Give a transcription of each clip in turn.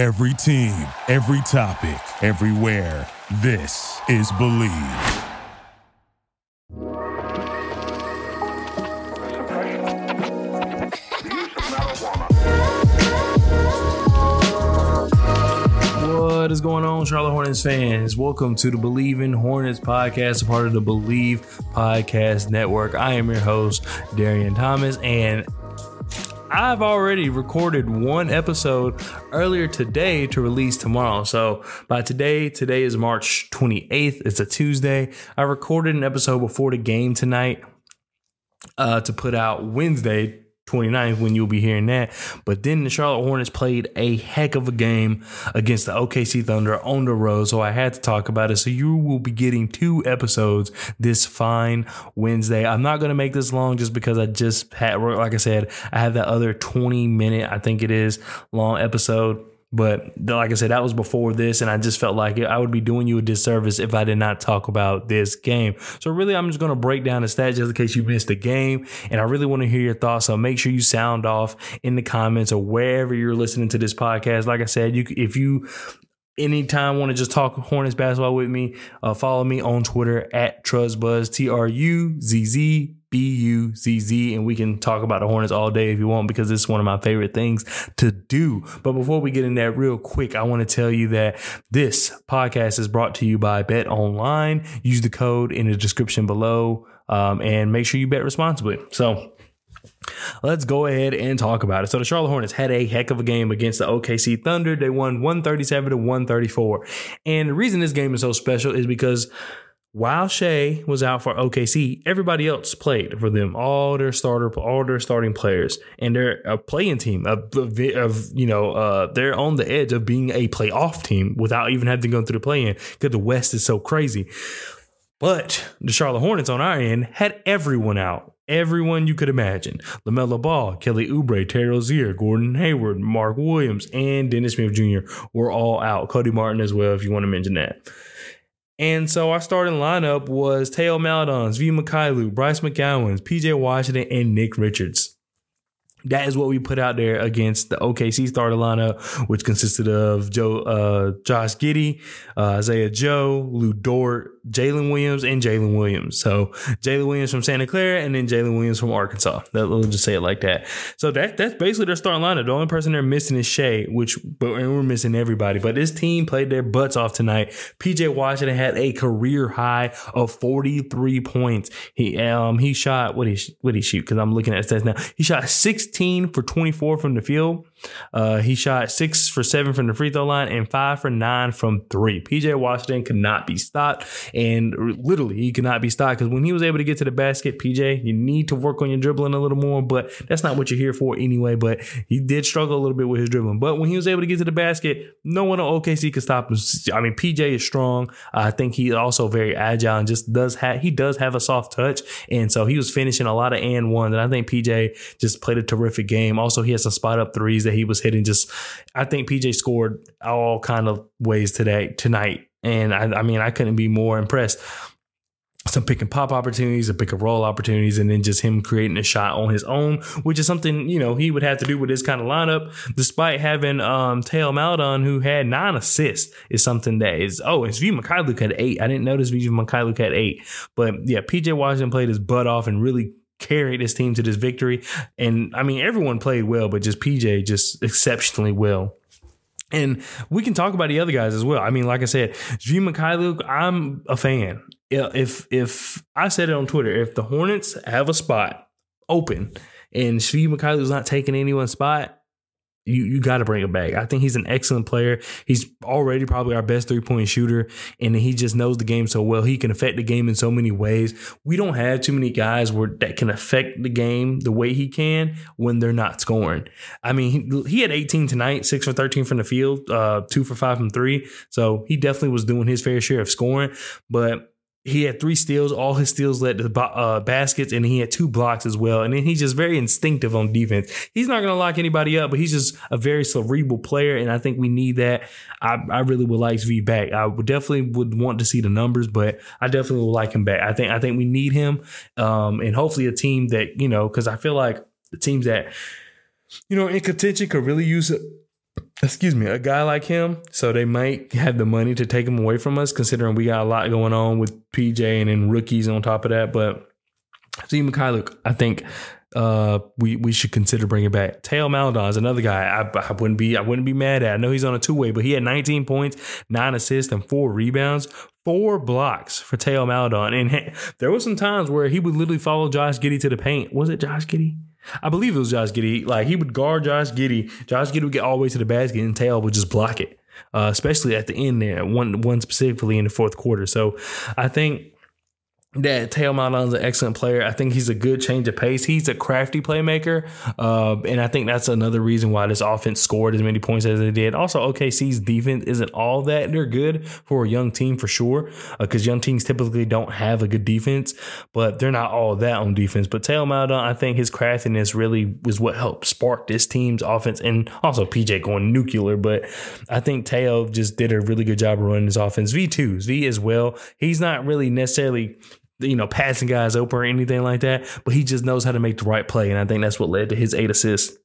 Every team, every topic, everywhere. This is Bleav. What is going on, Charlotte Hornets fans? Welcome to the Bleav in Hornets podcast, a part of the Bleav Podcast Network. I am your host, Darian Thomas, and I've already recorded one episode earlier today to release tomorrow. So by today, today is March 28th. It's a Tuesday. I recorded an episode before the game tonight uh, to put out Wednesday, 29th when you'll be hearing that. But then the Charlotte Hornets played a heck of a game against the OKC Thunder on the road. So I had to talk about it. So you will be getting two episodes this fine Wednesday. I'm not going to make this long just because I just had, like I said, I have that other 20 minute, I think it is, long episode but like I said, that was before this, and I just felt like I would be doing you a disservice if I did not talk about this game. So really, I'm just going to break down the stats just in case you missed the game, and I really want to hear your thoughts. So make sure you sound off in the comments or wherever you're listening to this podcast. Like I said, you if you anytime want to just talk Hornets basketball with me, uh, follow me on Twitter at Truzzbuzz, T R U Z Z B U Z Z, and we can talk about the Hornets all day if you want because it's one of my favorite things to do. But before we get in that real quick, I want to tell you that this podcast is brought to you by Bet Online. Use the code in the description below um, and make sure you bet responsibly. So, Let's go ahead and talk about it. So the Charlotte Hornets had a heck of a game against the OKC Thunder. They won 137 to 134. And the reason this game is so special is because while Shai was out for OKC, everybody else played for them. All their starter, all their starting players, and they're a playing team of you know uh, they're on the edge of being a playoff team without even having to go through the play-in because the West is so crazy. But the Charlotte Hornets on our end had everyone out. Everyone you could imagine. LaMelo Ball, Kelly Oubre, Terry Rozier, Gordon Hayward, Mark Williams, and Dennis Smith Jr. were all out. Cody Martin as well, if you want to mention that. And so our starting lineup was Theo Maledon, Svi Mykhailiuk, Bryce McGowens, PJ Washington, and Nick Richards. That is what we put out there against the OKC starter lineup, which consisted of Joe, uh, Josh Giddey, uh, Isaiah Joe, Lu Dort, Jalen Williams, and Jaylin Williams. So Jalen Williams from Santa Clara, and then Jaylin Williams from Arkansas. That, we'll just say it like that. So that that's basically their starting lineup. The only person they're missing is Shai, which but and we're missing everybody. But this team played their butts off tonight. PJ Washington had a career high of 43 points. He um he shot what he what he shoot because I'm looking at stats now. He shot 16 for 24 from the field. Uh, he shot six for seven from the free throw line and five for nine from three. PJ Washington could not be stopped, and literally he could not be stopped because when he was able to get to the basket, PJ, you need to work on your dribbling a little more, but that's not what you're here for anyway. But he did struggle a little bit with his dribbling, but when he was able to get to the basket, no one on OKC could stop him. I mean, PJ is strong. I think he's also very agile and just does have he does have a soft touch, and so he was finishing a lot of and one. And I think PJ just played a terrific game. Also, he had some spot up threes that he was hitting. Just, I think PJ scored all kind of ways today tonight, and I, I mean, I couldn't be more impressed. Some pick and pop opportunities, a pick and roll opportunities, and then just him creating a shot on his own, which is something you know he would have to do with this kind of lineup. Despite having um Theo Maledon, who had nine assists, is something that is oh, and Svi Mykhailiuk had eight. I didn't notice Svi Mykhailiuk had eight, but yeah, PJ Washington played his butt off and really carried his team to this victory. And I mean, everyone played well, but just PJ just exceptionally well. And we can talk about the other guys as well. I mean, like I said, Svi Mykhailiuk, I'm a fan. If if I said it on Twitter, if the Hornets have a spot open and Svi Mykhailiuk's not taking anyone's spot, you you got to bring him back. I think he's an excellent player. He's already probably our best three point shooter, and he just knows the game so well. He can affect the game in so many ways. We don't have too many guys where that can affect the game the way he can when they're not scoring. I mean, he, he had 18 tonight, six for 13 from the field, uh, two for five from three. So he definitely was doing his fair share of scoring, but he had three steals. All his steals led to uh, baskets, and he had two blocks as well. And then he's just very instinctive on defense. He's not going to lock anybody up, but he's just a very cerebral player, and I think we need that. I, I really would like Svi back. I would definitely would want to see the numbers, but I definitely would like him back. I think I think we need him, um, and hopefully a team that you know, because I feel like the teams that you know in contention could really use excuse me, a guy like him. So they might have the money to take him away from us, considering we got a lot going on with PJ and then rookies on top of that. But Svi Mykhailiuk, I think uh, we we should consider bringing back. Theo Maledon is another guy I, I wouldn't be I wouldn't be mad at. I know he's on a two way, but he had 19 points, nine assists, and four rebounds, four blocks for Theo Maledon. And there was some times where he would literally follow Josh Giddey to the paint. Was it Josh Giddey? I believe it was Josh Giddey. Like he would guard Josh Giddey. Josh Giddey would get all the way to the basket, and Theo would just block it. Uh, especially at the end there, one one specifically in the fourth quarter. So I think that Theo is an excellent player. I think he's a good change of pace. He's a crafty playmaker. Uh, and I think that's another reason why this offense scored as many points as they did. Also, OKC's defense isn't all that. They're good for a young team for sure, because uh, young teams typically don't have a good defense, but they're not all that on defense. But Theo Maledon, I think his craftiness really was what helped spark this team's offense and also PJ going nuclear. But I think Theo just did a really good job of running his offense. V2s, V as well. He's not really necessarily you know, passing guys open or anything like that, but he just knows how to make the right play. And I think that's what led to his eight assists.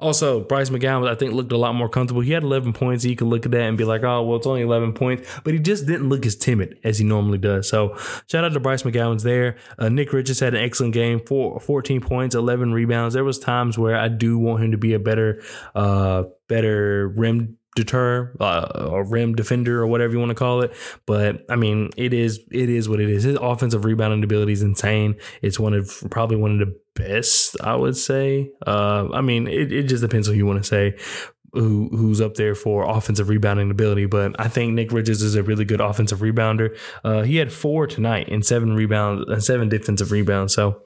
Also, Bryce McGowens, I think, looked a lot more comfortable. He had 11 points. You could look at that and be like, oh, well, it's only 11 points. But he just didn't look as timid as he normally does. So, shout out to Bryce McGowens there. Uh, Nick Richards had an excellent game, four, 14 points, 11 rebounds. There was times where I do want him to be a better, uh, better rim deter uh, or rim defender or whatever you want to call it but i mean it is it is what it is his offensive rebounding ability is insane it's one of probably one of the best i would say uh, i mean it, it just depends who you want to say who who's up there for offensive rebounding ability. But I think Nick Richards is a really good offensive rebounder. Uh, he had four tonight and seven rebounds and seven defensive rebounds. So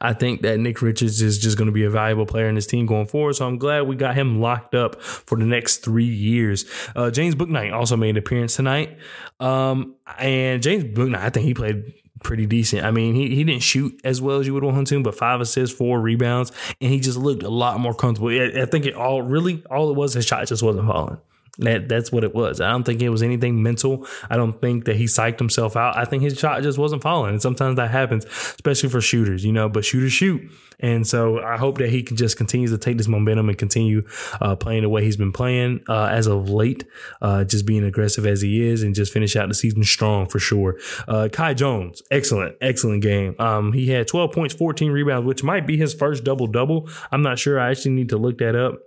I think that Nick Richards is just going to be a valuable player in this team going forward. So I'm glad we got him locked up for the next three years. Uh, James Bouknight also made an appearance tonight. Um, and James Bouknight, I think he played pretty decent. I mean, he, he didn't shoot as well as you would want him to, but five assists, four rebounds, and he just looked a lot more comfortable. I, I think it all really all it was his shot just wasn't falling. That that's what it was. I don't think it was anything mental. I don't think that he psyched himself out. I think his shot just wasn't falling. And sometimes that happens, especially for shooters, you know, but shooters shoot. And so I hope that he can just continue to take this momentum and continue uh, playing the way he's been playing uh, as of late, uh, just being aggressive as he is and just finish out the season strong for sure. Uh, Kai Jones, excellent, excellent game. Um, he had 12 points, 14 rebounds, which might be his first double double. I'm not sure. I actually need to look that up.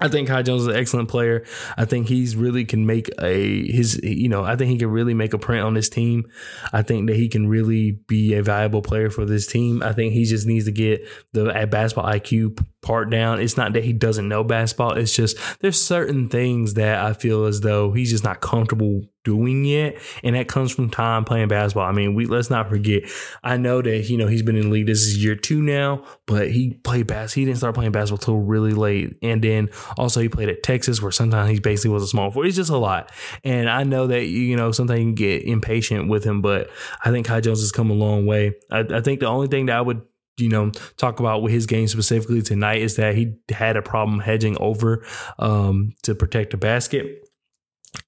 I think Kai Jones is an excellent player. I think he's really can make a his you know I think he can really make a print on this team. I think that he can really be a valuable player for this team. I think he just needs to get the at basketball IQ part down. It's not that he doesn't know basketball. It's just there's certain things that I feel as though he's just not comfortable doing yet, and that comes from time playing basketball. I mean, we let's not forget. I know that you know he's been in the league. This is year two now, but he played basketball. He didn't start playing basketball till really late, and then also he played at Texas, where sometimes he basically was a small forward. It's just a lot, and I know that you know sometimes you can get impatient with him, but I think Kai Jones has come a long way. I, I think the only thing that I would you know, talk about with his game specifically tonight is that he had a problem hedging over um, to protect the basket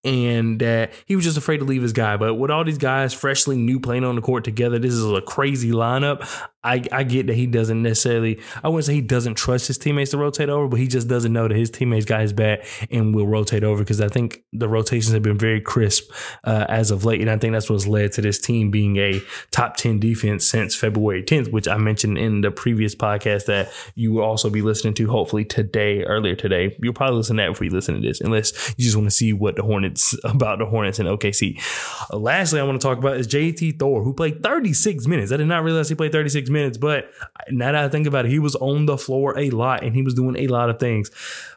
and that he was just afraid to leave his guy. But with all these guys freshly new playing on the court together, this is a crazy lineup. I, I get that he doesn't necessarily, I wouldn't say he doesn't trust his teammates to rotate over, but he just doesn't know that his teammates got his back and will rotate over because I think the rotations have been very crisp uh, as of late. And I think that's what's led to this team being a top 10 defense since February 10th, which I mentioned in the previous podcast that you will also be listening to hopefully today, earlier today. You'll probably listen to that before you listen to this, unless you just want to see what the Hornets, about the Hornets and OKC. Uh, lastly, I want to talk about is JT Thor, who played 36 minutes. I did not realize he played 36 minutes, but now that I think about it, he was on the floor a lot and he was doing a lot of things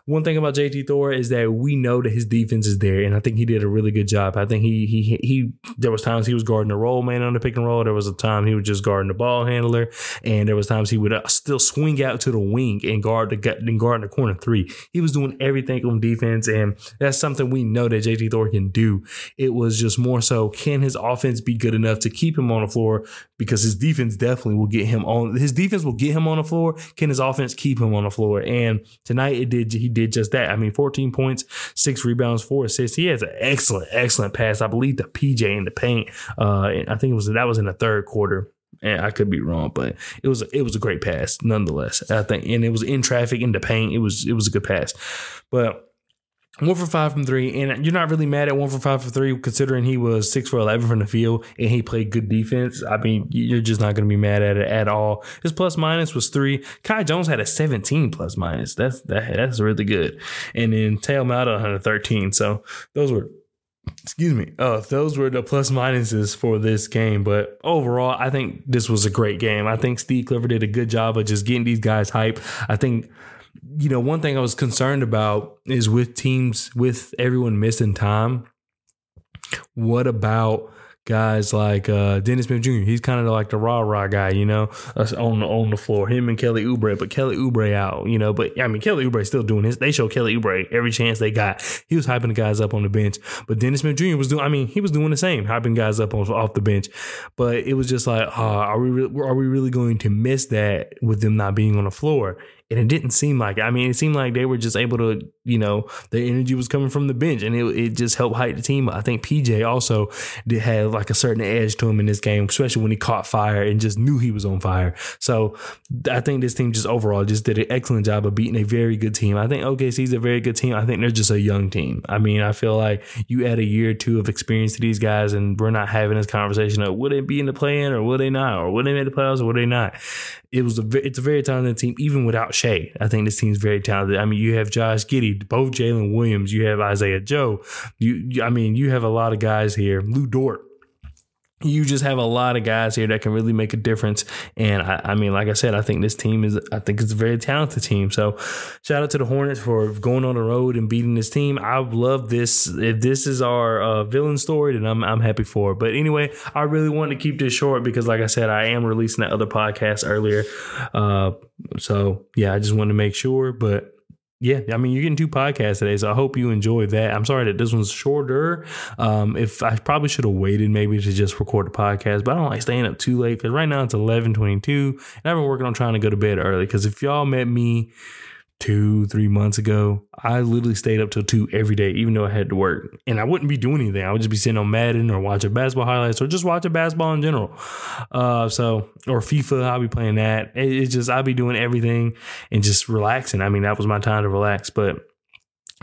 one thing about JT Thor is that we know that his defense is there, and I think he did a really good job. I think he he he. There was times he was guarding the roll man on the pick and roll. There was a time he was just guarding the ball handler, and there was times he would uh, still swing out to the wing and guard the and guard the corner three. He was doing everything on defense, and that's something we know that JT Thor can do. It was just more so can his offense be good enough to keep him on the floor because his defense definitely will get him on. His defense will get him on the floor. Can his offense keep him on the floor? And tonight it did. He did just that. I mean, 14 points, six rebounds, four assists. He has an excellent, excellent pass. I believe the PJ in the paint. Uh, I think it was that was in the third quarter and I could be wrong, but it was it was a great pass nonetheless. I think, and it was in traffic in the paint. It was it was a good pass, but one for five from three, and you're not really mad at one for five for three, considering he was six for eleven from the field and he played good defense. I mean, you're just not going to be mad at it at all. His plus minus was three. Kai Jones had a 17 plus minus. That's that, that's really good. And then Theo Maledon had a 13. So those were excuse me uh those were the plus minuses for this game but overall i think this was a great game i think steve clifford did a good job of just getting these guys hype i think you know, one thing I was concerned about is with teams with everyone missing time. What about guys like uh, Dennis Smith Jr.? He's kind of like the rah rah guy, you know, on the on the floor. Him and Kelly Oubre, but Kelly Oubre out, you know. But I mean, Kelly Oubre is still doing his. They show Kelly Oubre every chance they got. He was hyping the guys up on the bench, but Dennis Smith Jr. was doing. I mean, he was doing the same, hyping guys up on, off the bench. But it was just like, uh, are we re- are we really going to miss that with them not being on the floor? And it didn't seem like, I mean, it seemed like they were just able to, you know, their energy was coming from the bench and it, it just helped hype the team. I think PJ also did have like a certain edge to him in this game, especially when he caught fire and just knew he was on fire. So I think this team just overall just did an excellent job of beating a very good team. I think OKC's a very good team. I think they're just a young team. I mean, I feel like you add a year or two of experience to these guys and we're not having this conversation of would they be in the play in or would they not? Or would they make the playoffs or would they not? It was a, it's a very talented team, even without Shai. I think this team's very talented. I mean, you have Josh Giddey, both Jalen Williams, you have Isaiah Joe. You, I mean, you have a lot of guys here. Lu Dort you just have a lot of guys here that can really make a difference. And I, I, mean, like I said, I think this team is, I think it's a very talented team. So shout out to the Hornets for going on the road and beating this team. I love this. If this is our uh, villain story, then I'm, I'm happy for it. But anyway, I really wanted to keep this short because, like I said, I am releasing that other podcast earlier. Uh, so yeah, I just wanted to make sure. But yeah, I mean, you're getting two podcasts today, so I hope you enjoyed that. I'm sorry that this one's shorter. Um, if I probably should have waited maybe to just record the podcast, but I don't like staying up too late because right now it's 11:22, and I've been working on trying to go to bed early. Because if y'all met me two, three months ago, I literally stayed up till two every day, even though I had to work. And I wouldn't be doing anything. I would just be sitting on Madden or watching basketball highlights or just watching basketball in general. Uh, so, or FIFA, I'll be playing that. it's just, I'll be doing everything and just relaxing. I mean, that was my time to relax. But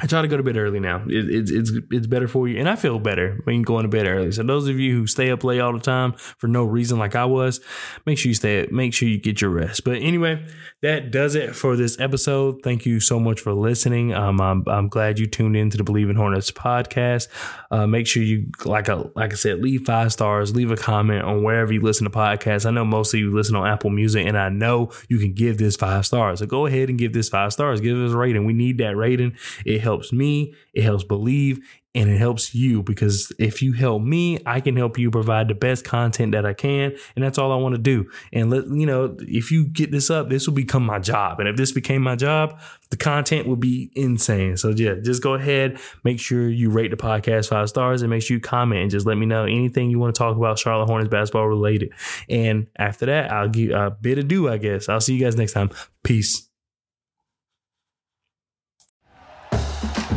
I try to go to bed early now. It, it, it's it's better for you, and I feel better when going to bed early. So those of you who stay up late all the time for no reason, like I was, make sure you stay. Make sure you get your rest. But anyway, that does it for this episode. Thank you so much for listening. Um, I'm I'm glad you tuned in to the Bleav in Hornets podcast. Uh, make sure you like a like I said, leave five stars, leave a comment on wherever you listen to podcasts. I know most of you listen on Apple Music, and I know you can give this five stars. So go ahead and give this five stars. Give us a rating. We need that rating. It helps me, it helps Bleav, and it helps you because if you help me, I can help you provide the best content that I can. And that's all I want to do. And let, you know, if you get this up, this will become my job. And if this became my job, the content would be insane. So yeah, just go ahead, make sure you rate the podcast five stars and make sure you comment and just let me know anything you want to talk about Charlotte Hornets basketball related. And after that, I'll give a bit of do, I guess. I'll see you guys next time. Peace.